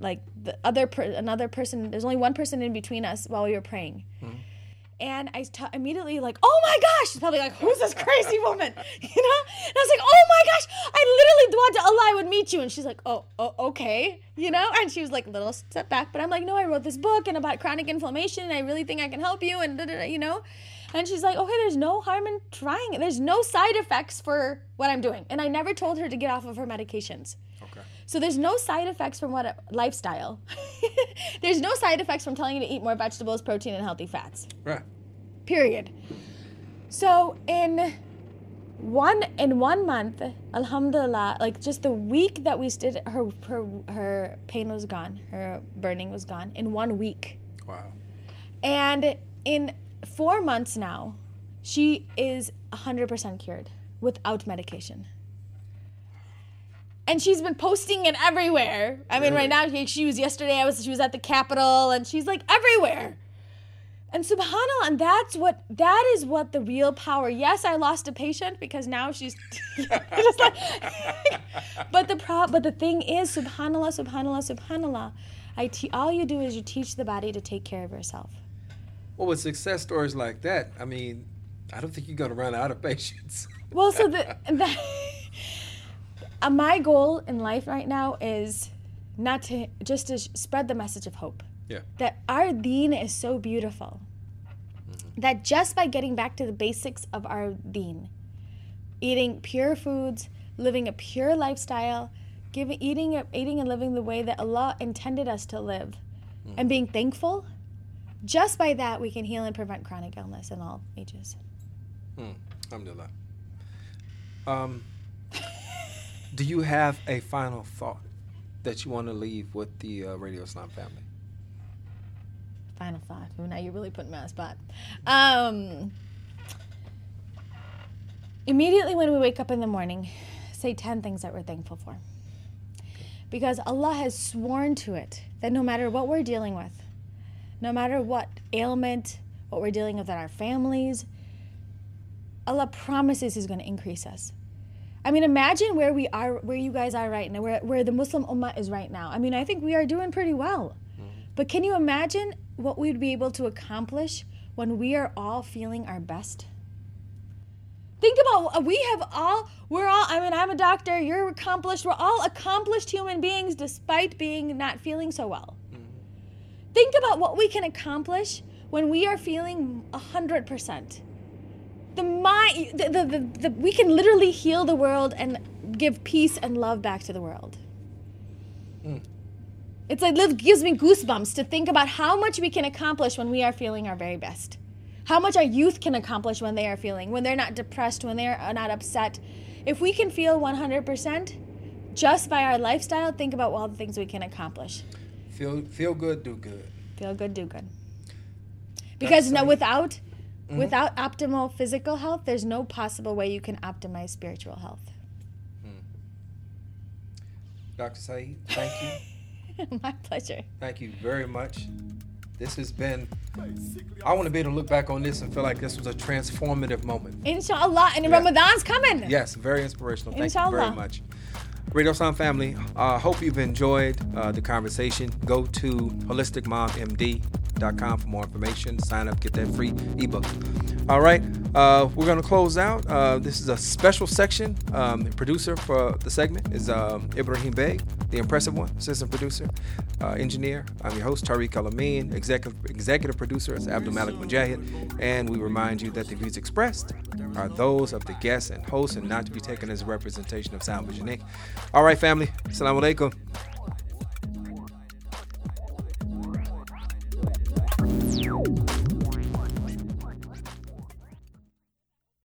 like the other per, another person. There's only one person in between us while we were praying. And I t- immediately like, oh my gosh! She's probably like, who's this crazy woman? You know? And I was like, oh my gosh! I literally thought to Allah I would meet you. And she's like, oh, oh, okay, you know? And she was like, little step back. But I'm like, no, I wrote this book and about chronic inflammation. And I really think I can help you. And you know? And she's like, okay, there's no harm in trying. There's no side effects for what I'm doing. And I never told her to get off of her medications. So there's no side effects from what a, lifestyle. there's no side effects from telling you to eat more vegetables, protein, and healthy fats Right. period. So in one in one month, alhamdulillah, like just the week that we stood, her her her pain was gone, her burning was gone in one week. Wow. And in four months now, she is 100% cured without medication. And she's been posting it everywhere. I mean, right now she, was yesterday. I was she was at the Capitol, and she's like everywhere. And subhanallah, and that's what that is what the real power. Yes, I lost a patient because now she's just like. but the pro, but the thing is, subhanallah, subhanallah, subhanallah. I te- all you do is you teach the body to take care of yourself. Well, with success stories like that, I mean, I don't think you're going to run out of patients. Well, so the, the uh, my goal in life right now is not to just to sh- spread the message of hope. Yeah. That our deen is so beautiful. That just by getting back to the basics of our deen, eating pure foods, living a pure lifestyle, giving eating eating and living the way that Allah intended us to live, and being thankful, just by that we can heal and prevent chronic illness in all ages. Hmm. Alhamdulillah. Um, do you have a final thought that you want to leave with the uh, Radio Islam family? Final thought. Well, now you're really putting me on the spot. Um, immediately when we wake up in the morning, say 10 things that we're thankful for. Because Allah has sworn to it that no matter what we're dealing with, no matter what ailment, what we're dealing with in our families, Allah promises He's going to increase us. I mean, imagine where we are, where you guys are right now, where, where the Muslim Ummah is right now. I mean, I think we are doing pretty well. Mm-hmm. But can you imagine what we'd be able to accomplish when we are all feeling our best? Think about uh, we have all we're all I mean I'm a doctor, you're accomplished, we're all accomplished human beings despite being not feeling so well. Mm-hmm. Think about what we can accomplish when we are feeling 100%. The mind the, the, the, the we can literally heal the world and give peace and love back to the world. Hmm. It's like it gives me goosebumps to think about how much we can accomplish when we are feeling our very best. How much our youth can accomplish when they are feeling, when they're not depressed, when they're not upset. If we can feel 100% just by our lifestyle, think about all the things we can accomplish. Feel feel good, do good. Feel good, do good. Because no, Sahih. Without without optimal physical health, there's no possible way you can optimize spiritual health. Dr. Saeed, thank you. My pleasure. Thank you very much. This has been, I want to be able to look back on this and feel like this was a transformative moment. Inshallah, and Yeah. Ramadan's coming. Yes, very inspirational. Thank you very much. Radio Sound family, I uh, hope you've enjoyed uh, the conversation. Go to holisticmommd.com for more information. Sign up, get that free ebook. All right, uh, we're going to close out. Uh, this is a special section. Um, producer for the segment is um, Ibrahim Bey, the impressive one, assistant producer, uh, engineer. I'm your host, Tariq Alameen. Executive, executive producer is Abdul Malik Mujahid. And we remind you that the views expressed are those of the guests and hosts and not to be taken as a representation of Sound Vision Inc. All right, family. Assalamu alaikum.